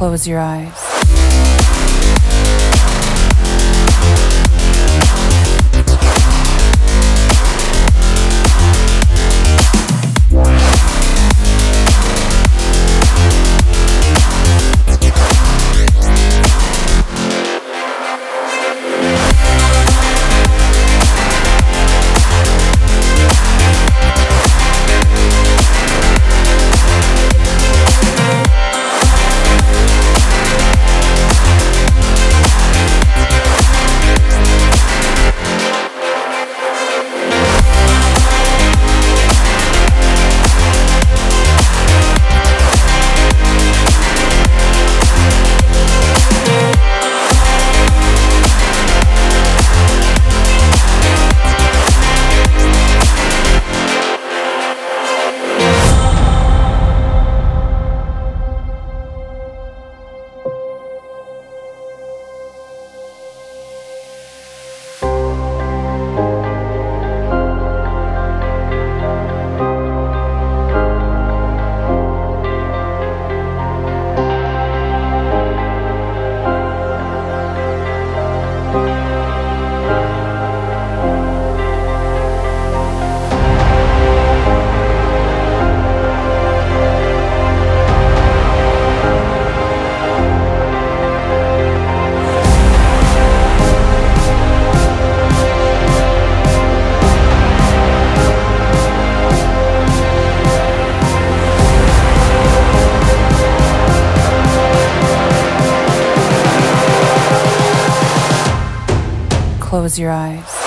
close your eyes. close your eyes.